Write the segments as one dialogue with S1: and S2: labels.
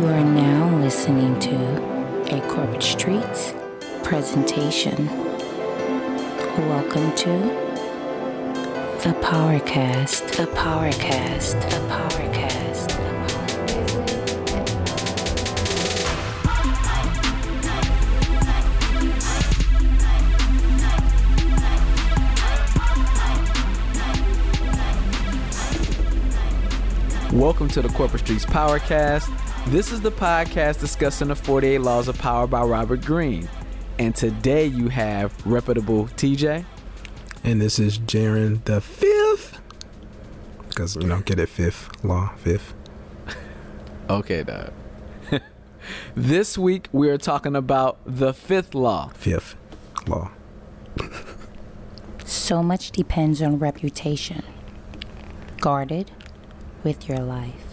S1: You are now listening to a Corporate Streetz presentation. Welcome to the Powercast. The Powercast. The Powercast. The
S2: Welcome to the Corporate Streetz Powercast. This is the podcast discussing the 48 Laws of Power by Robert Greene. And today you have reputable TJ.
S3: And this is Jaron the fifth. Because, you know, get it fifth law, fifth.
S2: Okay, dog. this week we are talking about the fifth law.
S3: Fifth law.
S1: So much depends on reputation. Guarded with your life.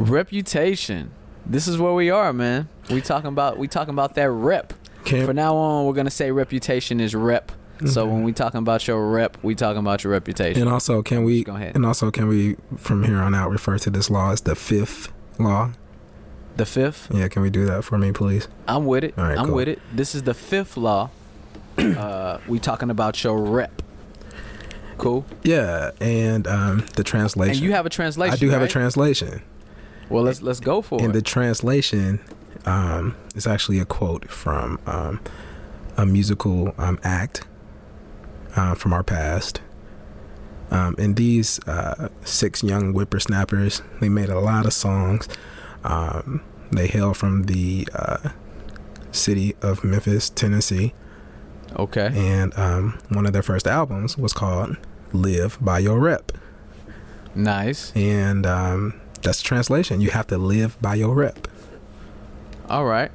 S2: Reputation. This is where we are, man. We talking about we talking about that rep.
S3: Can-
S2: For now on, we're gonna say reputation is rep. So
S3: Okay.
S2: when we talking about your rep, we talking about your reputation.
S3: And also, can we?
S2: Go ahead.
S3: And also, can we, from here on out, refer to this law as the fifth law?
S2: the fifth.
S3: Yeah, can we do that for me, please?
S2: I'm with it.
S3: All right,
S2: I'm
S3: cool.
S2: with it. This is the fifth law. uh, we talking about your rep. Cool.
S3: Yeah, and um, the translation.
S2: And you have a translation.
S3: I do have a translation.
S2: Well, let's let's go for it.
S3: In the translation um, is actually a quote from um, a musical um, act uh, from our past. Um, and these uh, six young whippersnappers, they made a lot of songs. Um, they hail from the uh, city of Memphis, Tennessee.
S2: okay.
S3: And um, one of their first albums was called Live by Your Rep.
S2: Nice.
S3: And um, that's the translation. You have to live by your rep.
S2: All right.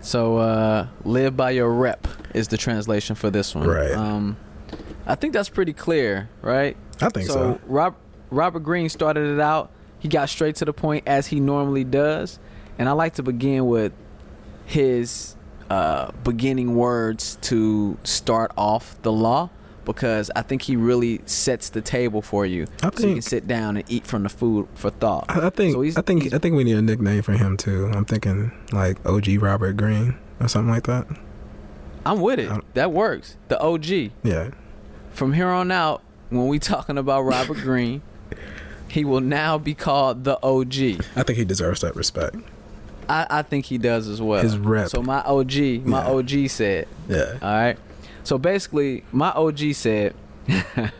S2: So, uh, live by your rep is the translation for this one.
S3: Right.
S2: Um, I think that's pretty clear, right?
S3: I think so.
S2: Rob, Robert Greene started it out. He got straight to the point as he normally does, and I like to begin with his uh, beginning words to start off the law because I think he really sets the table for you,
S3: I
S2: so you can sit down and eat from the food for thought.
S3: I, think
S2: So
S3: I think I think we need a nickname for him too. I'm thinking like OG Robert Greene or something like that.
S2: I'm with it.
S3: I'm-
S2: That works. The OG.
S3: Yeah.
S2: From here on out, when we talking about Robert Greene, he will now be called the OG.
S3: I think he deserves that respect.
S2: I, I think he does as well.
S3: His rep.
S2: So my OG, my
S3: Yeah.
S2: OG said,
S3: Yeah.
S2: all right. So basically, my OG said,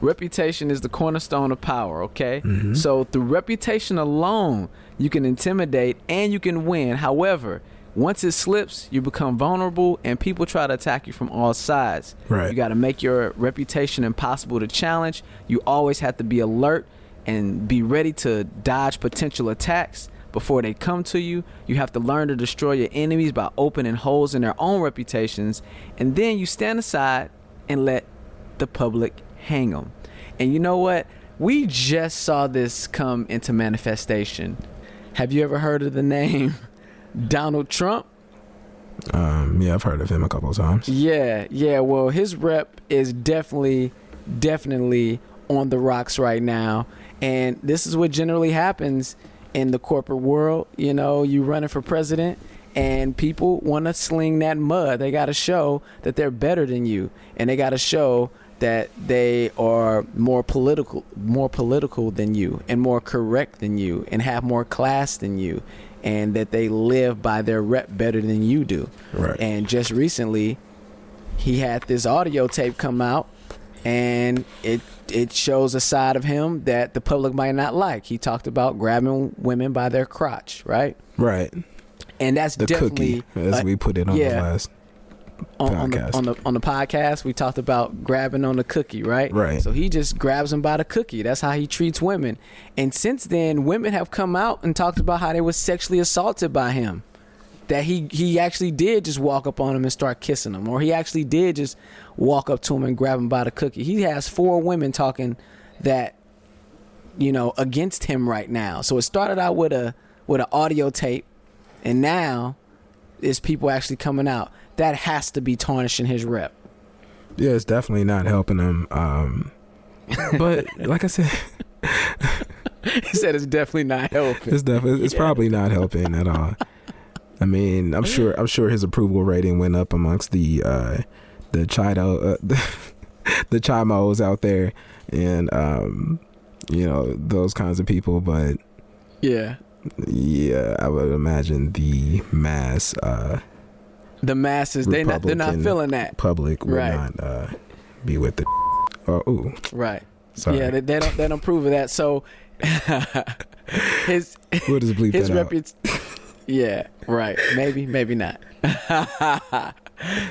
S2: reputation is the cornerstone of power. Okay.
S3: Mhm.
S2: So through reputation alone, you can intimidate and you can win. However, once it slips, you become vulnerable and people try to attack you from all sides.
S3: Right.
S2: You got to make your reputation impossible to challenge. You always have to be alert and be ready to dodge potential attacks before they come to you. You have to learn to destroy your enemies by opening holes in their own reputations. And then you stand aside and let the public hang them. And you know what? We just saw this come into manifestation. Have you ever heard of the name Donald Trump?
S3: Um, yeah, I've heard of him a couple of times.
S2: Yeah, yeah. Well, his rep is definitely, definitely on the rocks right now. And this is what generally happens in the corporate world. You know, you running for president and people want to sling that mud. They got to show that they're better than you. And they got to show that they are more political more political than you and more correct than you and have more class than you and that they live by their rep better than you do.
S3: Right.
S2: And just recently, he had this audio tape come out, and it it shows a side of him that the public might not like. He talked about grabbing women by their crotch, right?
S3: Right.
S2: And that's
S3: The
S2: definitely
S3: cookie, as we put it on
S2: yeah.
S3: the last.
S2: on, on the
S3: podcast.
S2: on the on the podcast. We talked about grabbing on the cookie, right?
S3: Right.
S2: So he just grabs them by the cookie. That's how he treats women. And since then, women have come out and talked about how they were sexually assaulted by him. That he he actually did just walk up on him and start kissing him, or he actually did just walk up to him and grab him by the cookie. He has four women talking that you know against him right now. So it started out with a with an audio tape, and now is people actually coming out. That has to be tarnishing his rep.
S3: Yeah, it's definitely not helping him. Um, but like I said,
S2: he said it's definitely not helping.
S3: It's definitely it's
S2: Yeah.
S3: probably not helping at all. I mean, I'm sure I'm sure his approval rating went up amongst the uh the Chido uh, the, the Chimos out there and um you know those kinds of people, but
S2: Yeah.
S3: yeah, I would imagine the mass uh
S2: The masses, they not, they're not feeling that.
S3: public would
S2: Right.
S3: not uh be with the oh ooh,
S2: Right.
S3: sorry.
S2: Yeah, they, they don't they don't prove of that. So his
S3: we'll
S2: his reputation. Yeah, right. Maybe, maybe not.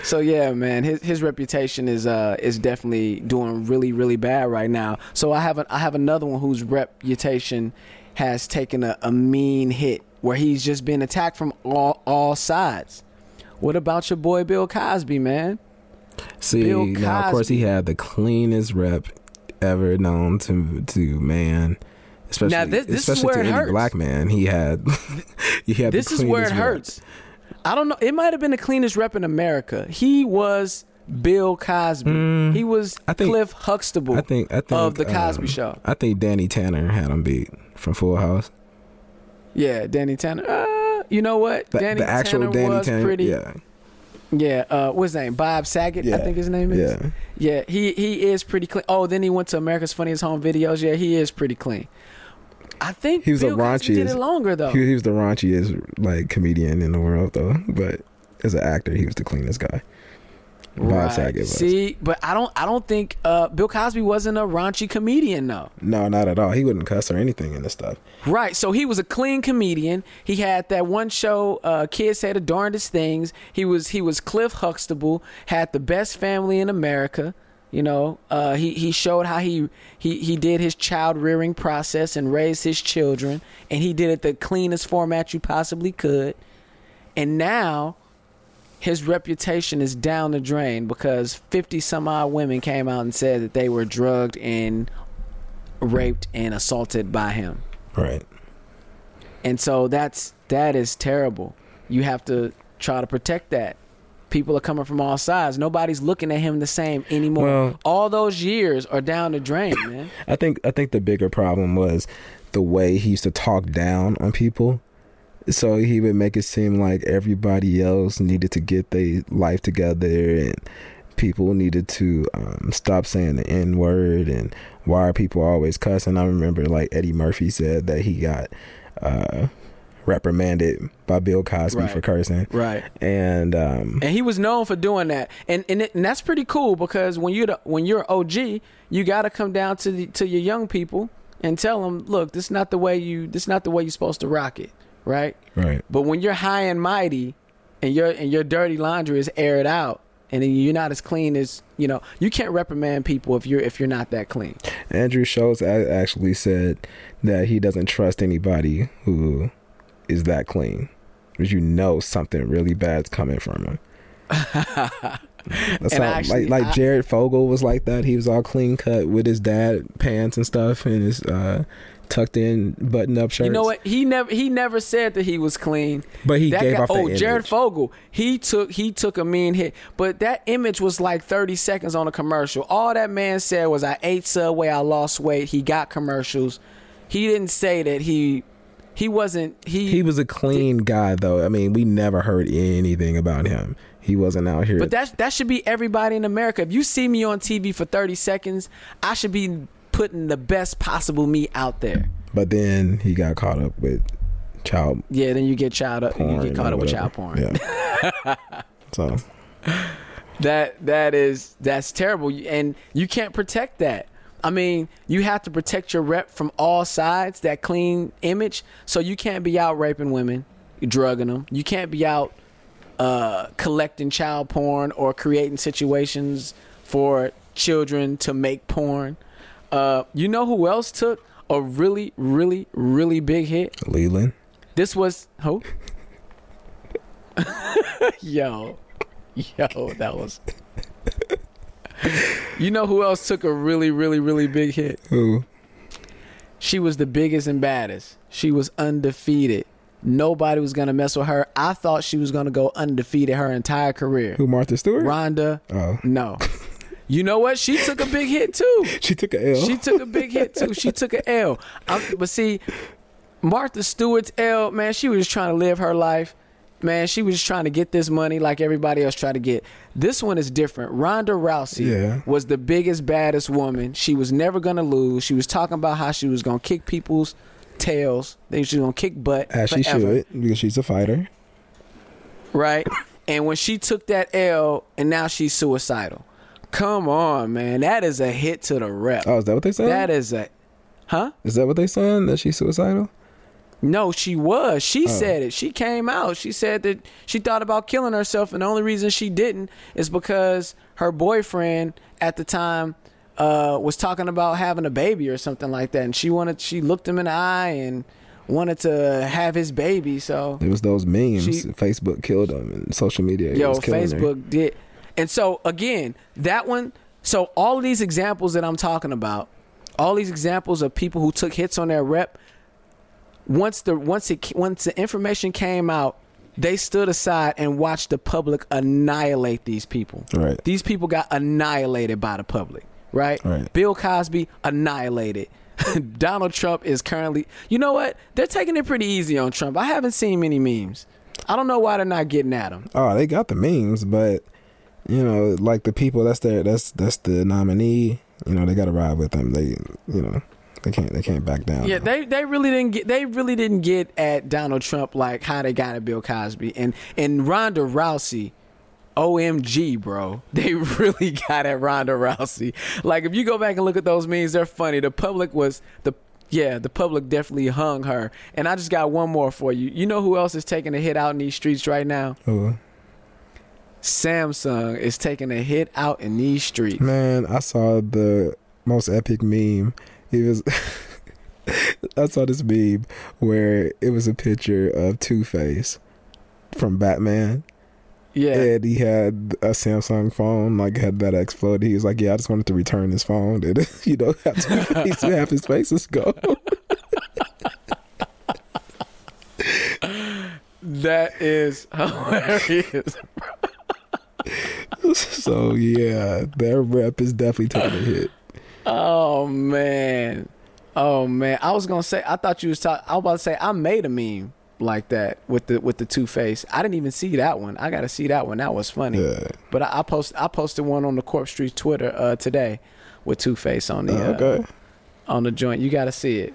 S2: so yeah, man, his his reputation is uh is definitely doing really really bad right now. So I have a, I have another one whose reputation has taken a, a mean hit where he's just been attacked from all all sides. What about your boy Bill Cosby, man?
S3: See, now of course he had the cleanest rep ever known to to man. Especially,
S2: Now, this- this is
S3: especially
S2: where
S3: to
S2: it
S3: any
S2: hurts.
S3: black man, he had he had.
S2: this is where it
S3: rep.
S2: hurts. I don't know. It might have been the cleanest rep in America. He was Bill Cosby.
S3: Mm,
S2: he was
S3: I think-
S2: Cliff Huxtable
S3: I think I think
S2: of the Cosby
S3: um,
S2: Show.
S3: I think Danny Tanner had him beat from Full House.
S2: Yeah, Danny Tanner. Uh, you know what?
S3: The,
S2: Danny
S3: the actual
S2: Tanner
S3: Danny
S2: was
S3: Tanner.
S2: pretty.
S3: Yeah,
S2: Yeah. Uh, what's his name? Bob Saget. I think his name is.
S3: yeah.
S2: Yeah. He he is pretty clean. Oh, then he went to America's Funniest Home Videos. Yeah, he is pretty clean. I think
S3: He was the
S2: Bill Cosby did
S3: raunchiest-
S2: it longer though.
S3: He, he was the raunchiest like comedian in the world though, but as an actor, he was the cleanest guy. Was.
S2: See, but I don't I don't think uh, Bill Cosby wasn't a raunchy comedian though.
S3: No, not at all. He wouldn't cuss or anything in this stuff.
S2: Right. So he was a clean comedian. He had that one show, uh, Kids Say the Darndest Things. He was he was Cliff Huxtable, had the best family in America. You know, uh, he he showed how he he he did his child rearing process and raised his children, and he did it the cleanest format you possibly could. And now his reputation is down the drain because 50 some odd women came out and said that they were drugged and raped and assaulted by him.
S3: Right.
S2: And so that's that is terrible. You have to try to protect that. People are coming from all sides. Nobody's looking at him the same anymore.
S3: Well-
S2: all those years are down the drain, man.
S3: I think I think the bigger problem was the way he used to talk down on people. So he would make it seem like everybody else needed to get their life together and people needed to um, stop saying the N word and why are people always cussing. I remember like Eddie Murphy said that he got uh, reprimanded by Bill Cosby
S2: Right.
S3: for cursing.
S2: Right.
S3: And um,
S2: And he was known for doing that. And and, it, and that's pretty cool because when you're the, when you're OG, you got to come down to the, to your young people and tell them, look, this is not the way you this is not the way you're supposed to rock it, right?
S3: right.
S2: But when you're high and mighty, and your and your dirty laundry is aired out, and then you're not as clean as you know, you can't reprimand people if you're if you're not that clean.
S3: Andrew Schulz actually said that he doesn't trust anybody who is that clean, because you know something really bad's coming from him. That's all,
S2: actually,
S3: like like
S2: I-
S3: Jared Fogle was like that. He was all clean cut with his dad pants and stuff, and his uh, tucked in button up shirts.
S2: You know what? He never he never said that he was clean.
S3: But he
S2: that
S3: gave
S2: guy,
S3: off
S2: oh Jared. Fogle. He took he took a mean hit, but that image was like 30 seconds on a commercial. All that man said was, "I ate Subway, I lost weight." He got commercials. He didn't say that he he wasn't he.
S3: He was a clean guy, though. I mean, we never heard anything about him. He wasn't out here.
S2: but that that should be everybody in America. If you see me on TV for 30 seconds, I should be putting the best possible me out there.
S3: but then he got caught up with child
S2: Yeah, then you get child up, you get caught up with child porn.
S3: Yeah. so
S2: That that is that's terrible, and you can't protect that. I mean, you have to protect your rep from all sides, that clean image. So you can't be out raping women, drugging them. You can't be out uh, collecting child porn or creating situations for children to make porn. Uh, you know who else took a really, really, really big hit?
S3: Leland.
S2: This was who? yo, yo, that was. You know who else took a really, really, really big hit?
S3: Who?
S2: She was the biggest and baddest. She was undefeated. Nobody was gonna mess with her. I thought she was gonna go undefeated her entire career.
S3: Who? Martha Stewart.
S2: Ronda,
S3: Oh.
S2: no. You know what? She took a big hit too.
S3: She took a L.
S2: She took a big hit too. She took a L. Um, but see, Martha Stewart's L, man, she was just trying to live her life. Man, she was just trying to get this money like everybody else tried to get. This one is different. Ronda Rousey
S3: Yeah.
S2: was the biggest, baddest woman. She was never gonna lose. She was talking about how she was gonna kick people's tails. Then she was gonna kick butt.
S3: As she should, because she's a fighter.
S2: right? And when she took that L and now she's suicidal. Come on, man. That is a hit to the rep.
S3: Oh, is that what they said?
S2: that is a Huh?
S3: Is that what they saying? That she's suicidal?
S2: No, she was. She
S3: Oh.
S2: said it. She came out. She said that she thought about killing herself and the only reason she didn't is because her boyfriend at the time uh, was talking about having a baby or something like that and she wanted she looked him in the eye and wanted to have his baby so
S3: It was those memes.
S2: She-
S3: Facebook killed them, and social media.
S2: Yo,
S3: killing her.
S2: Facebook did. And so again, that one. So all these examples that I'm talking about, all these examples of people who took hits on their rep. Once the once it once the information came out, they stood aside and watched the public annihilate these people.
S3: Right.
S2: These people got annihilated by the public. Right.
S3: Right.
S2: Bill Cosby annihilated. Donald Trump is currently. You know what? They're taking it pretty easy on Trump. I haven't seen many memes. I don't know why they're not getting at him.
S3: Oh, they got the memes, but you know, like the people that's their that's that's the nominee. You know, they got to ride with them. They, you know, they can't they can't back down.
S2: Yeah, they they really didn't get they really didn't get at Donald Trump like how they got at Bill Cosby and and Ronda Rousey. OMG, bro. They really got at Ronda Rousey. Like if you go back and look at those memes, they're funny. The public was the yeah, the public definitely hung her. And I just got one more for you. You know who else is taking a hit out in these streets right now?
S3: Ooh.
S2: Samsung is taking a hit out in these streets.
S3: Man, I saw the most epic meme. It was I saw this meme where it was a picture of Two Face from Batman.
S2: Yeah.
S3: And he had a Samsung phone, like had that exploded. He was like, "Yeah, I just wanted to return this phone." And you know, have Two Face, half his faces go.
S2: That is hilarious.
S3: so yeah, their rep is definitely taking a hit.
S2: Oh man. Oh man. I was gonna say I thought you was talking I was about to say I made a meme like that with the with the two face. I didn't even see that one. I gotta see that one. That was funny.
S3: Yeah.
S2: But I, I post I posted one on the Corp Street Twitter uh, today with two face on the uh,
S3: okay.
S2: on the joint. You gotta see it.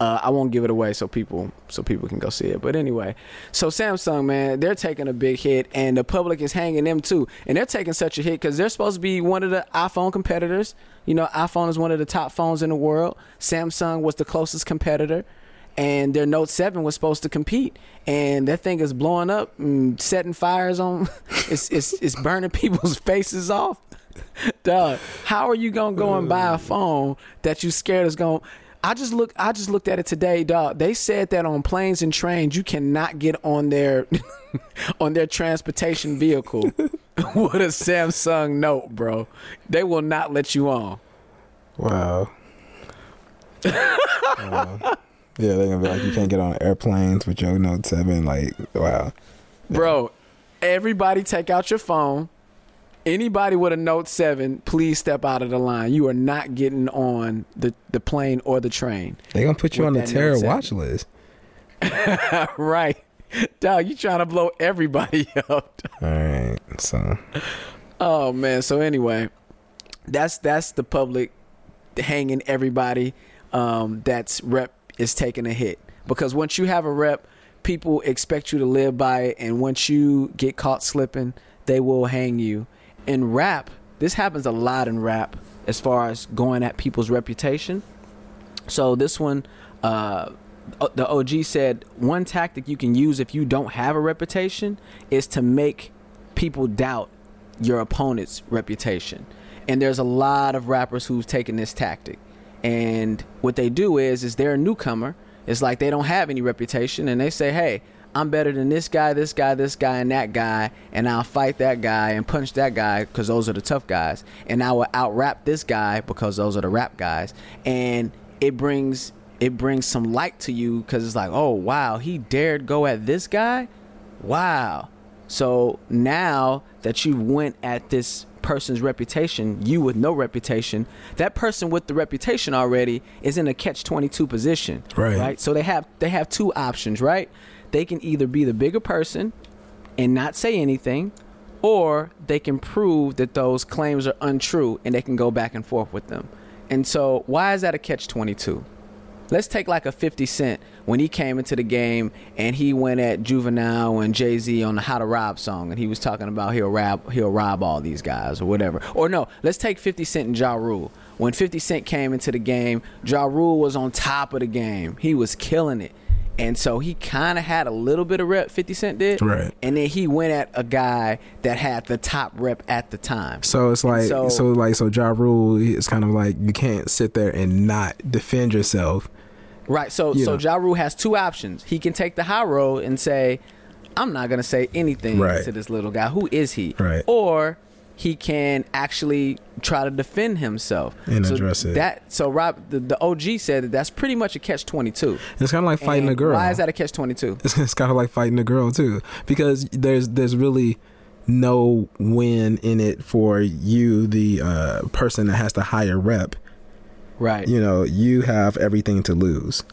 S2: Uh, I won't give it away so people so people can go see it. But anyway, so Samsung man, they're taking a big hit, and the public is hanging them too. And they're taking such a hit because they're supposed to be one of the iPhone competitors. You know, iPhone is one of the top phones in the world. Samsung was the closest competitor, and their Note Seven was supposed to compete, and that thing is blowing up, and setting fires on. it's it's it's burning people's faces off. Dog, how are you gonna go and buy a phone that you scared is gonna? I just look. I just looked at it today, dog. They said that on planes and trains, you cannot get on their on their transportation vehicle with a Samsung Note, bro. They will not let you on.
S3: Wow. Wow. Yeah, they're gonna be like, you can't get on airplanes with your Note Seven. Like, wow.
S2: Bro, everybody take out your phone. Anybody with a Note 7, please step out of the line. You are not getting on the, the plane or the train.
S3: They gonna put you on the terror watch list.
S2: right. Dog, you trying to blow everybody up.
S3: All right, so
S2: Oh man. So anyway, that's that's the public hanging everybody um, that's rep is taking a hit because once you have a rep, people expect you to live by it, and once you get caught slipping, they will hang you. In rap, this happens a lot in rap as far as going at people's reputation. So this one, uh, the OG said one tactic you can use if you don't have a reputation is to make people doubt your opponent's reputation. And there's a lot of rappers who've taken this tactic. And what they do is, is they're a newcomer. It's like they don't have any reputation, and they say, "Hey, I'm better than this guy, this guy, this guy, and that guy, and I'll fight that guy and punch that guy because those are the tough guys, and I will out rap this guy because those are the rap guys." And it brings it brings some light to you because it's like, "Oh wow, he dared go at this guy." Wow. So now that you went at this person's reputation, you with no reputation, that person with the reputation already is in a catch 22 position.
S3: Right.
S2: Right? So they have they have two options, right? They can either be the bigger person and not say anything or they can prove that those claims are untrue and they can go back and forth with them. And so, why is that a catch 22? Let's take like a 50 Cent when he came into the game and he went at Juvenile and Jay Z on the How to Rob song and he was talking about he'll rob he'll rob all these guys or whatever. Or no, let's take 50 Cent and Ja Rule. When 50 Cent came into the game, Ja Rule was on top of the game. He was killing it. And so he kind of had a little bit of rep, 50 Cent did.
S3: Right.
S2: And then he went at a guy that had the top rep at the time.
S3: So it's like
S2: So-
S3: so, like so Ja Rule is kind of like you can't sit there and not defend yourself.
S2: Right. So
S3: You
S2: so
S3: know.
S2: Ja Rule has two options. He can take the high road and say, I'm not gonna say anything
S3: Right.
S2: to this little guy. Who is he?
S3: Right.
S2: Or he can actually try to defend himself
S3: And
S2: so
S3: address it.
S2: That so Rob the, the OG said that that's pretty much a catch twenty two.
S3: It's kind of like fighting a girl.
S2: Why is that a catch twenty two?
S3: It's, it's kind of like fighting a girl too, because there's there's really no win in it for you, the uh, person that has the higher rep.
S2: Right.
S3: You know, you have everything to lose.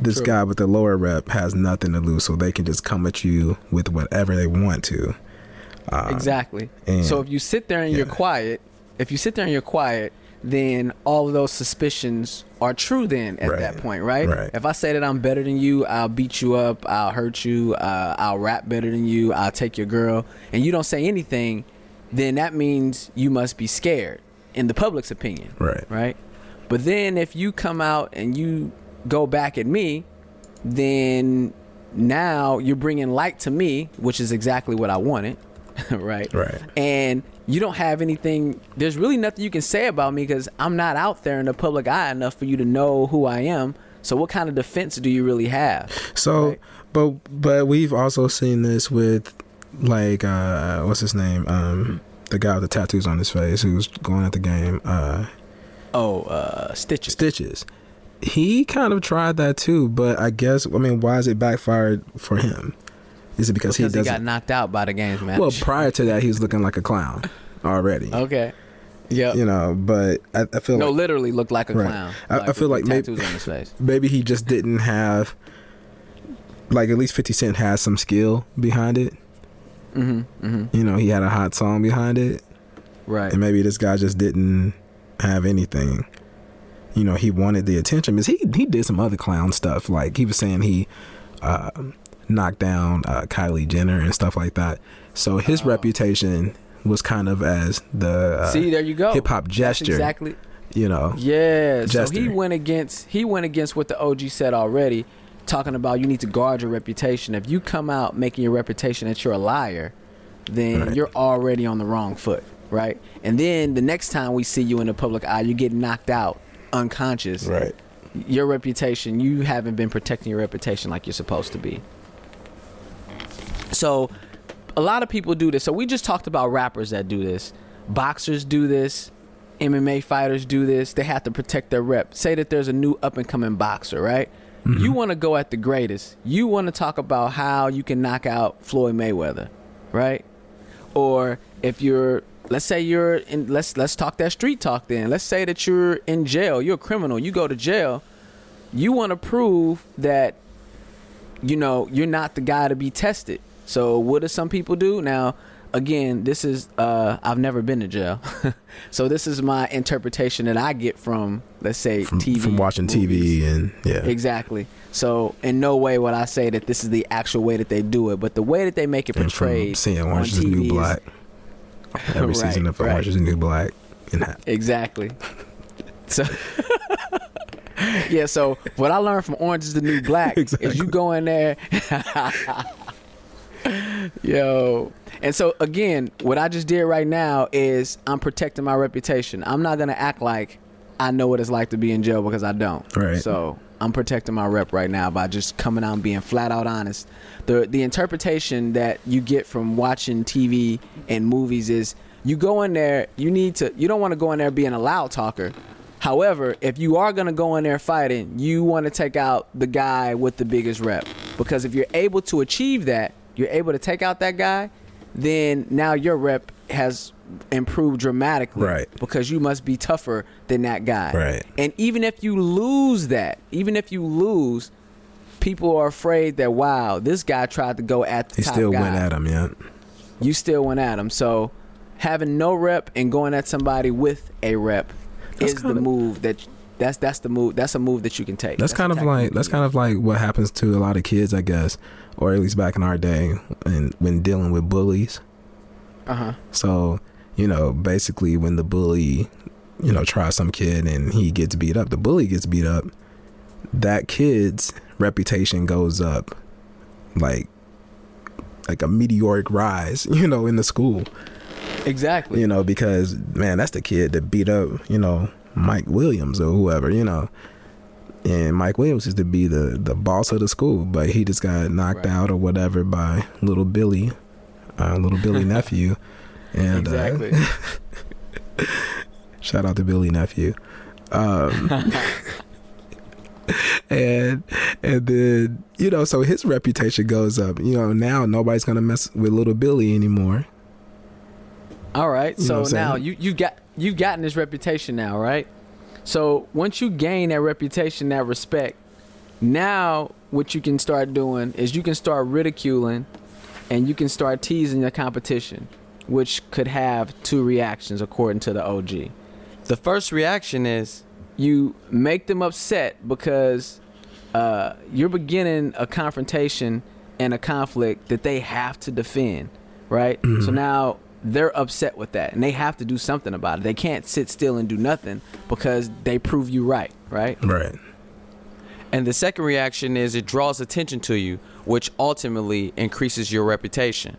S3: This
S2: True.
S3: guy with the lower rep has nothing to lose, so they can just come at you with whatever they want to. Uh,
S2: Exactly. so if you sit there and you're quiet, if you sit there and you're quiet, then all of those suspicions are true then at
S3: Right.
S2: that point, right?
S3: Right.
S2: If I say that I'm better than you, I'll beat you up, I'll hurt you, uh, I'll rap better than you, I'll take your girl, and you don't say anything, then that means you must be scared in the public's opinion.
S3: Right.
S2: Right? But then if you come out and you go back at me, then now you're bringing light to me, which is exactly what I wanted, right?
S3: Right.
S2: And you don't have anything. There's really nothing you can say about me because I'm not out there in the public eye enough for you to know who I am. So what kind of defense do you really have?
S3: So,
S2: Right.
S3: but but we've also seen this with like uh what's his name um the guy with the tattoos on his face who's going at the game uh
S2: Oh, uh, stitches.
S3: Stitches. He kind of tried that too, but I guess I mean why is it backfired for him? Is it because,
S2: because
S3: he
S2: he, got knocked out by the games match.
S3: well, prior to that, he was looking like a clown already.
S2: okay. Yeah.
S3: You know, but I, I feel like
S2: No,
S3: like
S2: literally looked like a
S3: Right.
S2: clown.
S3: I- I feel like maybe-
S2: on his face.
S3: maybe he just didn't have like at least Fifty Cent has some skill behind it.
S2: Mm-hmm. Mm-hmm.
S3: You know, he had a hot song behind it.
S2: Right.
S3: and maybe this guy just didn't have anything. You know, he wanted the attention because he he did some other clown stuff. Like he was saying he uh, knocked down uh, Kylie Jenner and stuff like that. So his
S2: Oh.
S3: reputation was kind of as the uh,
S2: See, there you go.
S3: hip hop
S2: That's
S3: gesture.
S2: exactly.
S3: You know,
S2: Yeah. So he went against he went against what the OG said already, talking about you need to guard your reputation. If you come out making your reputation that you're a liar, then
S3: Right.
S2: you're already on the wrong foot, right? And then the next time we see you in the public eye, you get knocked out unconscious.
S3: right?
S2: Your reputation, you haven't been protecting your reputation like you're supposed to be. So, a lot of people do this. So we just talked about rappers that do this. Boxers do this. MMA fighters do this. They have to protect their rep. Say that there's a new up and coming boxer, right? Mm-hmm. You want to go at the greatest. You want to talk about how you can knock out Floyd Mayweather, right? Or if you're let's say you're in let's let's talk that street talk then. Let's say that you're in jail. You're a criminal. You go to jail. You want to prove that you know you're not the guy to be tested. So what do some people do? Now, again, this is uh I've never been to jail. so this is my interpretation that I get from let's say
S3: From,
S2: TV
S3: from watching
S2: movies.
S3: TV and yeah,
S2: Exactly. So in no way would I say that this is the actual way that they do it, but the way that they make it portrayed
S3: seeing Orange is the New Black. Every
S2: Right,
S3: season of
S2: right.
S3: Orange is the New Black.
S2: Exactly. So Yeah, so what I learned from Orange is the New Black is you go in there Yo. And so again, what I just did right now is I'm protecting my reputation. I'm not gonna act like I know what it's like to be in jail because I don't.
S3: Right.
S2: So I'm protecting my rep right now by just coming out and being flat out honest. The the interpretation that you get from watching TV and movies is you go in there, you need to you don't want to go in there being a loud talker. However, if you are going to go in there fighting, you want to take out the guy with the biggest rep. Because if you're able to achieve that, you're able to take out that guy, then now your rep has improved dramatically,
S3: Right.
S2: Because you must be tougher than that guy,
S3: Right.
S2: And even if you lose that, even if you lose, people are afraid that wow, this guy tried to go at the
S3: He
S2: top
S3: still
S2: guy.
S3: went at him, yeah.
S2: You still went at him. So having no rep and going at somebody with a rep
S3: That's
S2: is the
S3: kinda-
S2: move that that's that's the move. That's a move that you can take.
S3: That's, kind of like that's kind of like what happens to a lot of kids, I guess, or at least back in our day, and when dealing with bullies.
S2: uh-huh.
S3: So, you know, basically when the bully, you know, tries some kid and he gets beat up, the bully gets beat up, that kid's reputation goes up like like a meteoric rise, you know, in the school.
S2: Exactly.
S3: You know, because man, that's the kid that beat up, you know, Mike Williams or whoever, you know. And Mike Williams is to be the the boss of the school, but he just got knocked
S2: Right.
S3: out or whatever by little Billy, uh, little Billy nephew. And
S2: exactly.
S3: uh, shout out to Billy nephew. Um, and and then you know, so his reputation goes up. You know, now nobody's gonna mess with little Billy anymore.
S2: All right.
S3: You
S2: So now you you've got you've gotten this reputation now, right? So once you gain that reputation, that respect, now what you can start doing is you can start ridiculing and you can start teasing the competition, which could have two reactions according to the OG. The first reaction is you make them upset because uh, you're beginning a confrontation and a conflict that they have to defend, right? So now they're upset with that and they have to do something about it. They can't sit still and do nothing because they prove you right, right?
S3: Right.
S4: And the second reaction is it draws attention to you, which ultimately increases your reputation.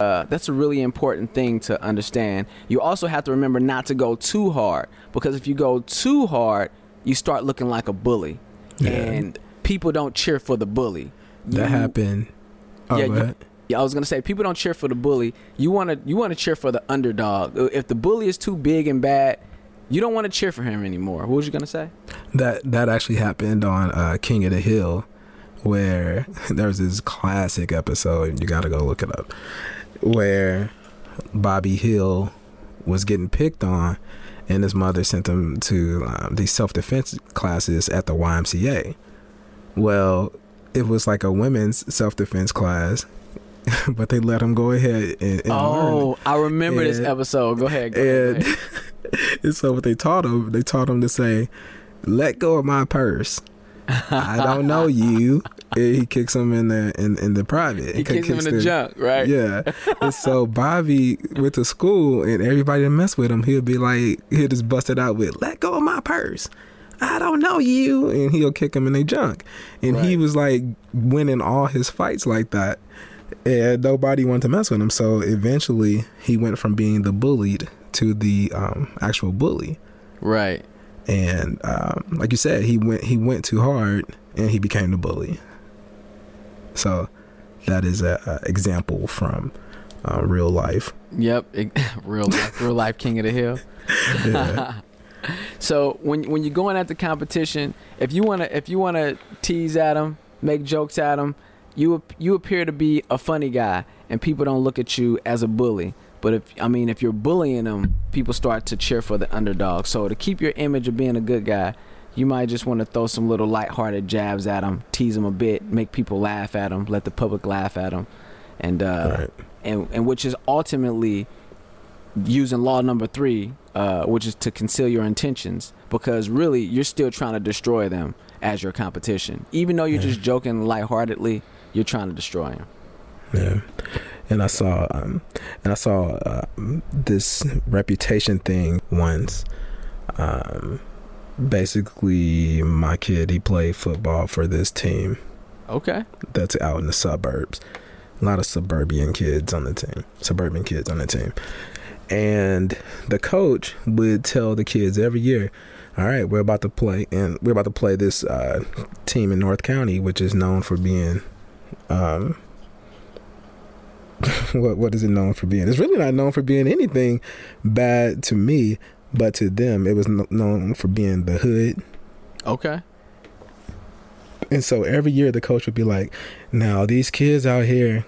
S2: Uh, that's a really important thing to understand. You also have to remember not to go too hard because if you go too hard, you start looking like a bully,
S3: Yeah.
S2: and people don't cheer for the bully.
S3: That
S2: You-
S3: happened. Oh,
S2: Yeah, you- I was gonna say people don't cheer for the bully. You wanna you wanna cheer for the underdog. If the bully is too big and bad, you don't want to cheer for him anymore. What was you gonna say?
S3: That that actually happened on uh, King of the Hill, where there was this classic episode. You got to go look it up, where Bobby Hill was getting picked on, and his mother sent him to um, these self defense classes at the YMCA. Well, it was like a women's self defense class, but they let him go ahead and, and oh, learn.
S2: oh, I remember this episode. Go ahead. Go ahead,
S3: And,
S2: go ahead.
S3: and so what they taught him, they taught him to say, "Let go of my purse. I don't know you." And he kicks him in the in, in the private.
S2: He kicks him in the junk, right?
S3: Yeah. and so Bobby went to school, and everybody that mess with him, he'll be like, he'll just bust it out with, "Let go of my purse." I don't know you, and he'll kick him in the junk. And he was like winning all his fights like that, and nobody wanted to mess with him. So eventually, he went from being the bullied to the um, actual bully.
S2: Right.
S3: And um, like you said, he went he went too hard, and he became the bully. So that is a, a example from uh, real life.
S2: Yep. real life. Real life king of the hill.
S3: Yeah.
S2: So when when you're going at the competition, if you wanna if you wanna tease at him, make jokes at them, you you appear to be a funny guy, and people don't look at you as a bully. But if I mean if you're bullying them, people start to cheer for the underdog. So to keep your image of being a good guy, you might just want to throw some little lighthearted jabs at them, tease them a bit, make people laugh at them, let the public laugh at them, and uh,
S3: Right.
S2: and and which is ultimately using law number three, uh, which is to conceal your intentions, because really you're still trying to destroy them as your competition. Even though you're just joking lightheartedly, you're trying to destroy him.
S3: Yeah, and I saw, um, and I saw uh, this reputation thing once. Um, basically, my kid he played football for this team
S2: Okay.
S3: that's out in the suburbs. A lot of suburban kids on the team, suburban kids on the team, and the coach would tell the kids every year, "All right, we're about to play, and we're about to play this uh, team in North County, which is known for being." Um, what what is it known for being? It's really not known for being anything bad to me, but to them, it was kn- known for being the hood.
S2: Okay.
S3: And so every year, the coach would be like, "Now these kids out here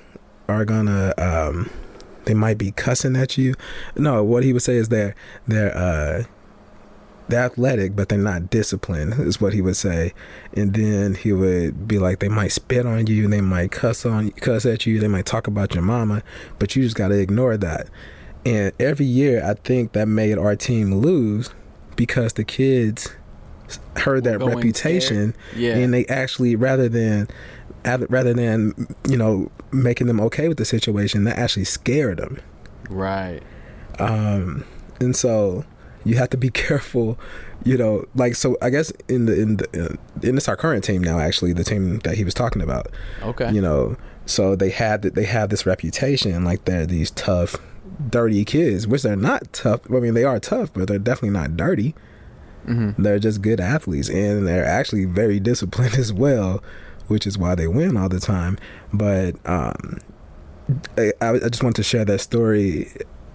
S3: are gonna um, they might be cussing at you. No, what he would say is they're they're uh they're athletic, but they're not disciplined, is what he would say. And then he would be like, they might spit on you, they might cuss on cuss at you, they might talk about your mama, but you just gotta ignore that. And every year, I think that made our team lose because the kids heard that reputation.
S2: Yeah.
S3: and they actually rather than rather than you know making them okay with the situation, that actually scared them.
S2: Right.
S3: Um, and so you have to be careful you know like so i guess in the in the in this our current team now actually the team that he was talking about
S2: Okay.
S3: you know so they had they have this reputation like they're these tough dirty kids which they're not tough i mean they are tough but they're definitely not dirty
S2: Mm-hmm.
S3: they're just good athletes and they're actually very disciplined as well which is why they win all the time but um I, I just want to share that story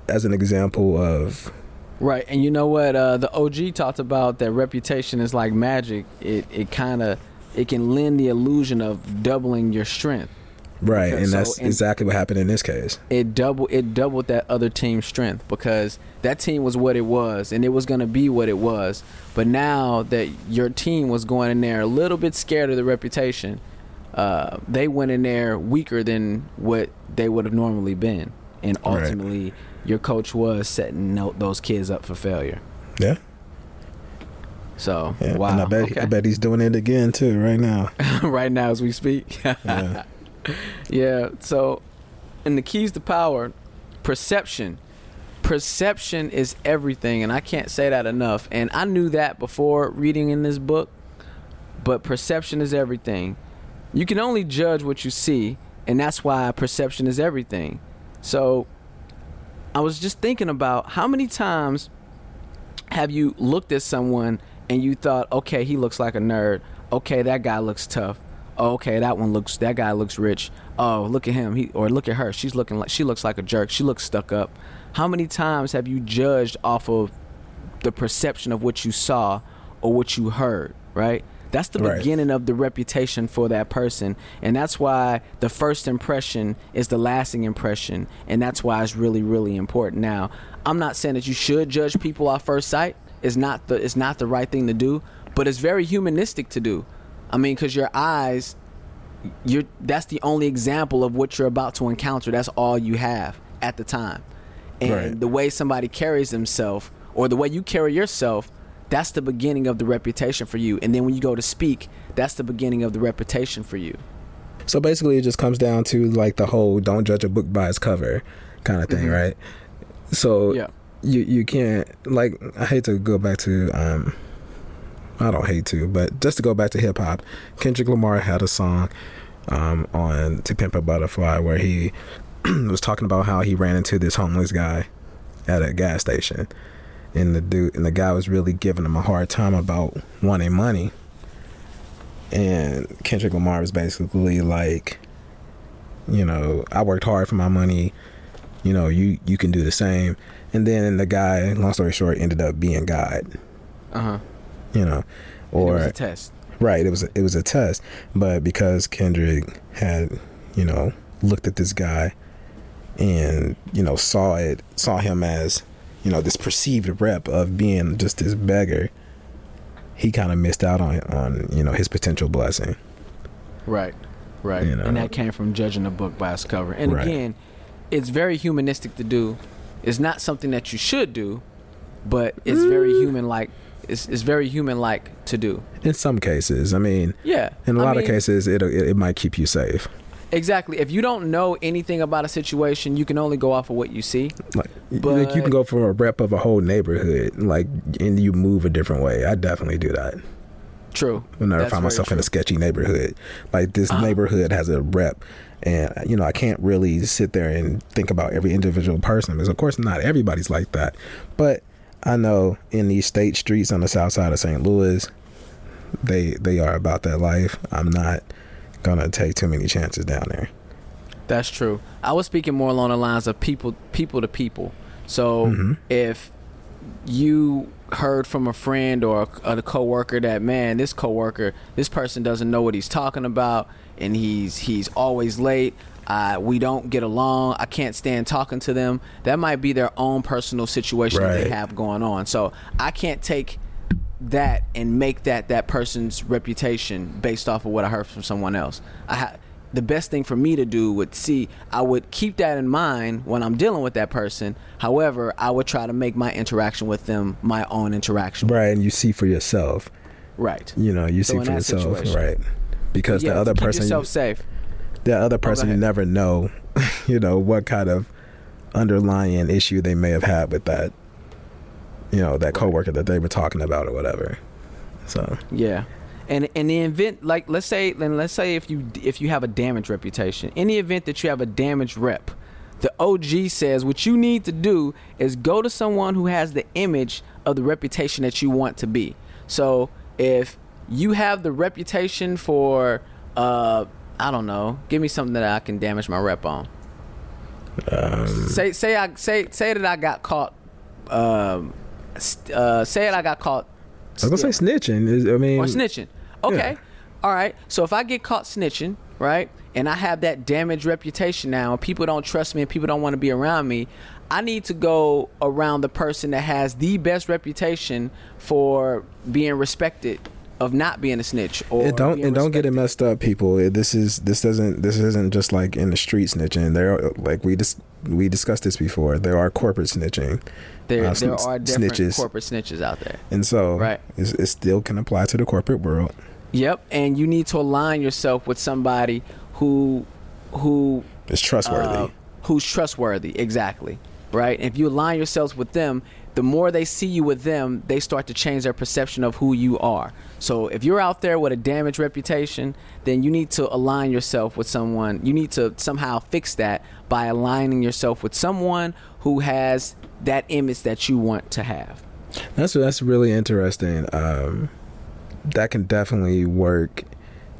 S3: as an example of
S2: Right, and you know what? Uh, the OG talked about that reputation is like magic. It it kind of it can lend the illusion of doubling your strength.
S3: Right,
S2: Okay,
S3: and
S2: so
S3: that's
S2: in-
S3: exactly what happened in this case.
S2: It double it doubled that other team's strength because that team was what it was and it was going to be what it was. But now that your team was going in there a little bit scared of the reputation, uh, they went in there weaker than what they would have normally been, and
S3: Right.
S2: Your coach was setting those kids up for failure.
S3: Yeah,
S2: So
S3: yeah.
S2: wow,
S3: And I bet
S2: okay.
S3: I bet he's doing it again too right now.
S2: right now as we speak.
S3: Yeah.
S2: yeah. So, in the keys to power, perception. Perception is everything, and I can't say that enough. And I knew that before reading in this book, but perception is everything. You can only judge what you see, and that's why perception is everything. So, I was just thinking about how many times have you looked at someone and you thought, okay, he looks like a nerd. Okay, that guy looks tough. Oh, okay, that one looks. That guy looks rich. Oh, look at him. He or look at her. She's looking like she looks like a jerk. She looks stuck up. How many times have you judged off of the perception of what you saw or what you heard? Right. That's the
S3: Right.
S2: beginning of the reputation for that person, and that's why the first impression is the lasting impression, and that's why it's really, really important. Now, I'm not saying that you should judge people off first sight. It's not the it's not the right thing to do, but it's very humanistic to do. I mean, because your eyes, you're that's the only example of what you're about to encounter. That's all you have at the time, and
S3: Right.
S2: the way somebody carries themselves or the way you carry yourself. That's the beginning of the reputation for you. And then when you go to speak, that's the beginning of the reputation for you.
S3: So basically, it just comes down to like the whole "don't judge a book by its cover" kind of thing,
S2: Mhm.
S3: right? So
S2: Yeah.
S3: you you can't like I hate to go back to um I don't hate to, but just to go back to hip hop, Kendrick Lamar had a song um on To Pimp a Butterfly where he was talking about how he ran into this homeless guy at a gas station and the dude and the guy was really giving him a hard time about wanting money. And Kendrick Lamar was basically like you know, I worked hard for my money. You know, you you can do the same. And then the guy, long story short, ended up being God.
S2: Uh huh.
S3: You know,
S2: it
S3: or
S2: was a test.
S3: right, it was a, it was a test. But because Kendrick had, you know, looked at this guy and you know saw it, saw him as, you know, this perceived rep of being just this beggar, he kind of missed out on on you know his potential blessing.
S2: Right. Right.
S3: You know.
S2: And that came from judging a book by its cover. And
S3: Right.
S2: again, it's very humanistic to do. It's not something that you should do, but it's very
S3: Mm.
S2: human like it's, it's very human like to do.
S3: In some cases, I mean,
S2: Yeah.
S3: in a
S2: I
S3: lot
S2: mean,
S3: of cases, it it might keep you safe.
S2: Exactly. If you don't know anything about a situation, you can only go off of what you see.
S3: Like, you- like you can go from a rep of a whole neighborhood, like, and you move a different way. I definitely do that.
S2: True.
S3: Whenever I find myself in a sketchy neighborhood, like this
S2: Uh-huh.
S3: neighborhood has a rep, and you know I can't really sit there and think about every individual person because of course not everybody's like that, but I know in these state streets on the south side of St. Louis, they they are about that life. I'm not gonna take too many chances down there.
S2: That's true. I was speaking more along the lines of people, people to people. So
S3: Mhm.
S2: if you heard from a friend or a, a coworker that man, this coworker, this person doesn't know what he's talking about, and he's he's always late. uh, we don't get along. I can't stand talking to them. That might be their own personal situation that they have going on. So I can't take that and make that that person's reputation based off of what I heard from someone else. I ha- the best thing for me to do would see I would keep that in mind when I'm dealing with that person. However, I would try to make my interaction with them my own interaction.
S3: Right, and you see for yourself.
S2: Right.
S3: You know, you
S2: So
S3: see for yourself,
S2: situation.
S3: right? Because
S2: yeah,
S3: the other
S2: keep
S3: person,
S2: yourself safe.
S3: the other oh, person, you never know, you know, what kind of underlying issue they may have had with that, you know, that coworker that they were talking about or whatever. So,
S2: Yeah. And in the event like let's say then let's say if you if you have a damaged reputation, in the event that you have a damaged rep, the OG says what you need to do is go to someone who has the image of the reputation that you want to be. So if you have the reputation for uh I don't know, give me something that I can damage my rep on.
S3: um,
S2: Say say I say say that I got caught um uh say that I got caught
S3: I was gonna say snitching. Is, I mean,
S2: or snitching. Okay.
S3: Yeah.
S2: All right. So if I get caught snitching, right, and I have that damaged reputation now, and people don't trust me, and people don't want to be around me, I need to go around the person that has the best reputation for being respected of not being a snitch or
S3: and don't and don't get it messed up, people. This is this doesn't this isn't just like in the street snitching. There, are, like we just we discussed this before. There are corporate snitching,
S2: There,
S3: uh,
S2: there are different
S3: snitches.
S2: corporate snitches out there.
S3: and so
S2: Right.
S3: it still can apply to the corporate world.
S2: Yep, and you need to align yourself with somebody who, who
S3: It's trustworthy.
S2: uh, who's trustworthy exactly right if you align yourselves with them the more they see you with them they start to change their perception of who you are so if you're out there with a damaged reputation then you need to align yourself with someone you need to somehow fix that by aligning yourself with someone who has that image that you want to have
S3: That's that's really interesting. Um, that can definitely work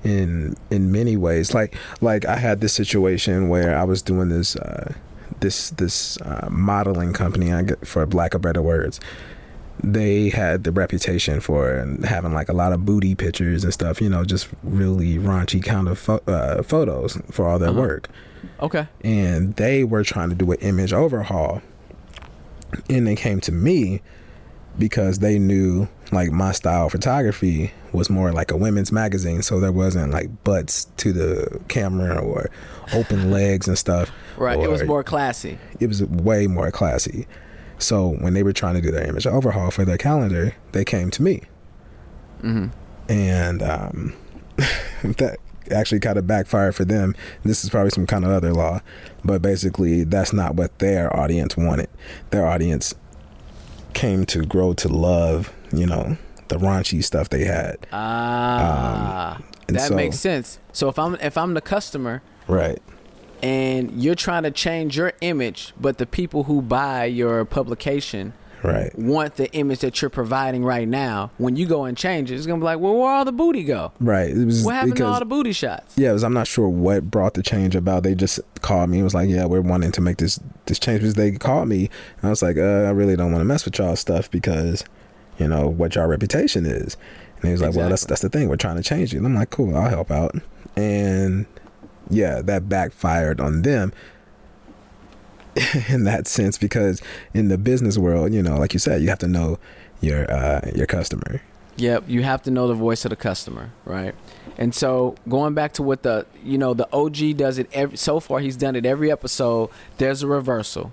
S3: in in many ways. Like like I had this situation where I was doing this uh, this this uh, modeling company. I get, for lack of better words, they had the reputation for having like a lot of booty pictures and stuff. You know, just really raunchy kind of pho- uh, photos for all their
S2: Uh-huh.
S3: work
S2: okay
S3: and they were trying to do an image overhaul and they came to me because they knew like my style of photography was more like a women's magazine. So there wasn't like butts to the camera or open legs and stuff.
S2: Right it was more classy.
S3: It was way more classy. So when they were trying to do their image overhaul for their calendar they came to me.
S2: Hmm
S3: and um, that actually kind of backfired for them. This is probably some kind of other law, but basically, that's not what their audience wanted. Their audience came to grow to love, you know, the raunchy stuff they had.
S2: ah
S3: and
S2: that
S3: so-
S2: makes sense so if i'm if i'm the customer
S3: Right.
S2: and you're trying to change your image, but the people who buy your publication
S3: Right.
S2: want the image that you're providing right now. When you go and change it, it's gonna be like, well, where all the booty go?
S3: Right. It was
S2: What happened to all the booty shots?
S3: yeah, was, I'm not sure what brought the change about. They just called me. It was like, yeah, we're wanting to make this this change. Because they called me, and I was like, uh, I really don't want to mess with y'all stuff because, you know, what your reputation is. And he was like, well, that's that's the thing. We're trying to change it. And I'm like, cool, I'll help out. And yeah, that backfired on them in that sense because in the business world, you know, like you said, you have to know your uh, your customer.
S2: Yep, you have to know the voice of the customer, right? And so going back to what the you know the OG does it every so far he's done it every episode. There's a reversal.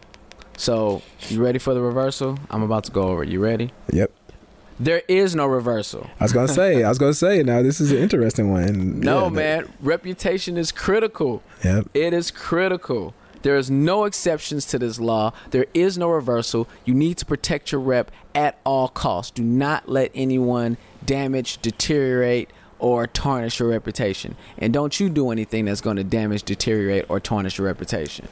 S2: So you ready for the reversal? I'm about to go over. it. You ready?
S3: Yep.
S2: There is no reversal.
S3: I was gonna say, I was gonna say. Now this is an interesting one.
S2: No,
S3: Yeah,
S2: man. Reputation is critical.
S3: Yep.
S2: It is critical. There is no exceptions to this law. There is no reversal. You need to protect your rep at all costs. Do not let anyone damage, deteriorate, or tarnish your reputation. And don't you do anything that's going to damage, deteriorate, or tarnish your reputation.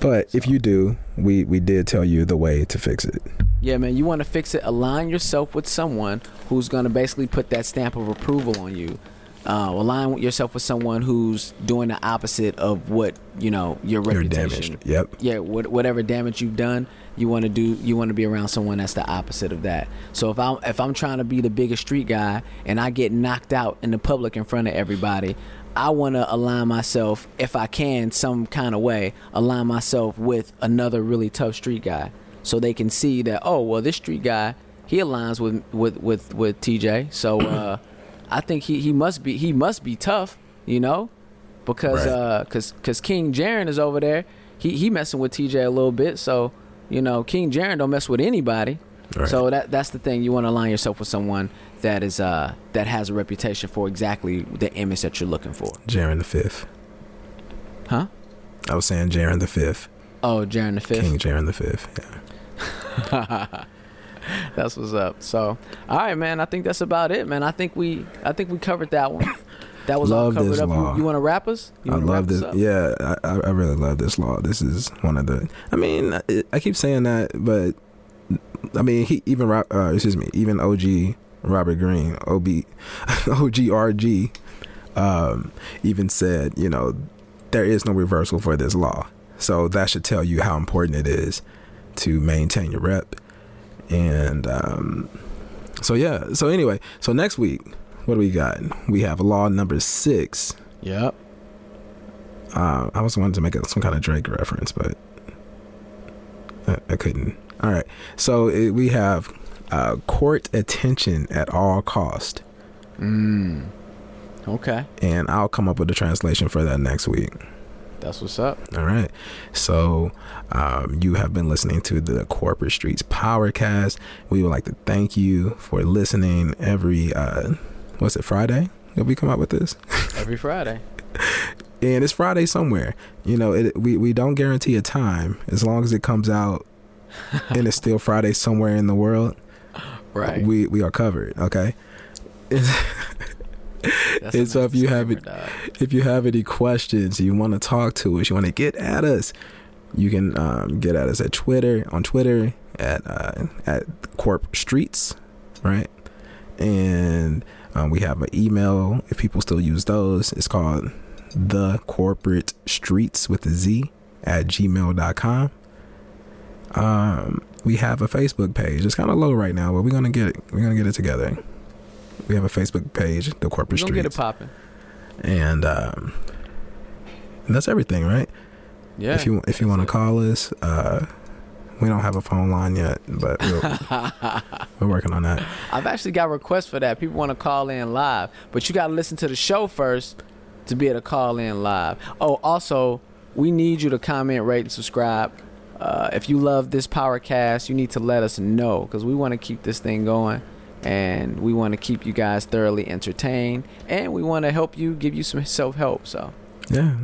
S3: But if you do, we we did tell you the way to fix it.
S2: Yeah, man, you want to fix it. Align yourself with someone who's going to basically put that stamp of approval on you. Uh, align yourself with someone who's doing the opposite of what you know your
S3: You're
S2: reputation.
S3: damaged. Yep.
S2: yeah, what, whatever damage you've done, you want to do. You want to be around someone that's the opposite of that. So if I'm if I'm trying to be the biggest street guy and I get knocked out in the public in front of everybody, I want to align myself, if I can, some kind of way, align myself with another really tough street guy, so they can see that oh well, this street guy he aligns with with with with TJ. So uh, I think he he must be he must be tough, you know, because
S3: Right.
S2: uh, cause cause King Jaren is over there. He he messing with TJ a little bit, so you know King Jaren don't mess with anybody.
S3: Right.
S2: So that that's the thing. You want to align yourself with someone that is uh that has a reputation for exactly the image that you're looking for.
S3: Jaron the fifth.
S2: Huh?
S3: I was saying Jaron the fifth.
S2: Oh, Jaren the fifth.
S3: King Jaron the fifth. Yeah.
S2: That's what's up. So, all right, man. I think that's about it, man. I think we I think we covered that one. That was
S3: Love
S2: all covered up.
S3: law.
S2: You, you want to wrap us?
S3: I love this. Yeah, I, I really love this law. This is one of the. I mean, I, I keep saying that, but I mean, he even uh, excuse me, even OG Robert Greene, OB, OGRG, um, even said, you know, there is no reversal for this law. So that should tell you how important it is to maintain your rep. And um, so yeah. So anyway, so next week, what do we got? We have law number six.
S2: Yep.
S3: Uh, I was wanting to make some kind of Drake reference, but I, I couldn't. All right, so it, we have uh, court attention at all cost,
S2: Mm. Okay.
S3: and I'll come up with a translation for that next week.
S2: That's what's up.
S3: All right, so um, you have been listening to the Corporate Streetz Powercast. We would like to thank you for listening every uh, what's it Friday that we come out with this.
S2: Every Friday.
S3: and it's Friday somewhere. You know, it, we we don't guarantee a time as long as it comes out and it's still Friday somewhere in the world.
S2: Right.
S3: We we are covered. Okay.
S2: That's
S3: and so if you have it- if you have any questions, you want to talk to us, you want to get at us, you can um, get at us at Twitter on Twitter at uh, at Corp Streets, right? And um, we have an email if people still use those. It's called the corporate streets with a Z at gmail.com. Um, we have a Facebook page. It's kind of low right now, but we're gonna get it. We're gonna get it together. We have a Facebook page, the corporate
S2: gonna
S3: streets
S2: get it popping.
S3: and um, that's everything, right?
S2: Yeah.
S3: if you if you want to call us, uh, we don't have a phone line yet, but we'll, we're working on that.
S2: I've actually got requests for that. People want to call in live, but you got to listen to the show first to be able to call in live. Oh, also, we need you to comment, rate, and subscribe. Uh, if you love this Powercast, you need to let us know because we want to keep this thing going, and we want to keep you guys thoroughly entertained, and we want to help you, give you some self help. So.
S3: Yeah,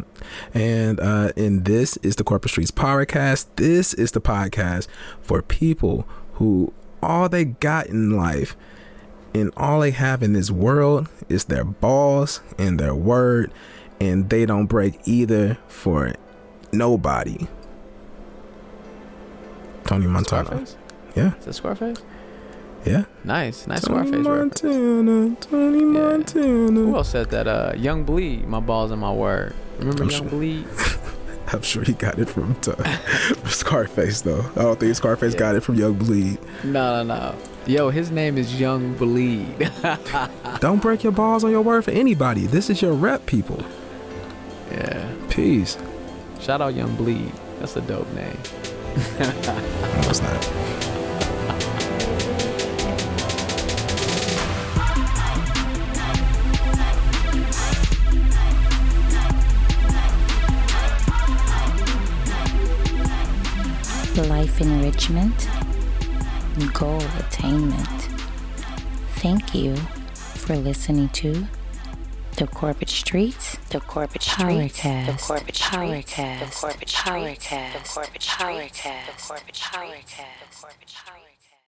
S3: and uh, and this is the Corporate Streetz podcast This is the podcast for people who all they got in life and all they have in this world is their balls and their word, and they don't break either for nobody. Tony Montana. Yeah.
S2: Is that Scarface?
S3: Yeah.
S2: Nice, nice
S3: Tony
S2: Scarface reference.
S3: Montana, Tony
S2: Yeah.
S3: Montana.
S2: Who else said that? Uh, Young Bleed, my balls and my word. Remember
S3: I'm
S2: Young
S3: sure-
S2: Bleed?
S3: I'm sure he got it from, t- from Scarface, though. I don't think Scarface
S2: Yeah.
S3: got it from Young Bleed.
S2: No, no, no. Yo, his name is Young Bleed.
S3: Don't break your balls on your word for anybody. This is your rep, people.
S2: yeah.
S3: Peace.
S2: Shout out Young Bleed. That's a dope name.
S3: No, it's not.
S1: Life enrichment, goal attainment. Thank you for listening to the Corporate Streetz, the Corporate Streetz, the Corporate Streetz, the Corporate Streetz, the Corporate Streetz, the Corporate Streetz, the Corporate Streetz, the Corporate Streetz.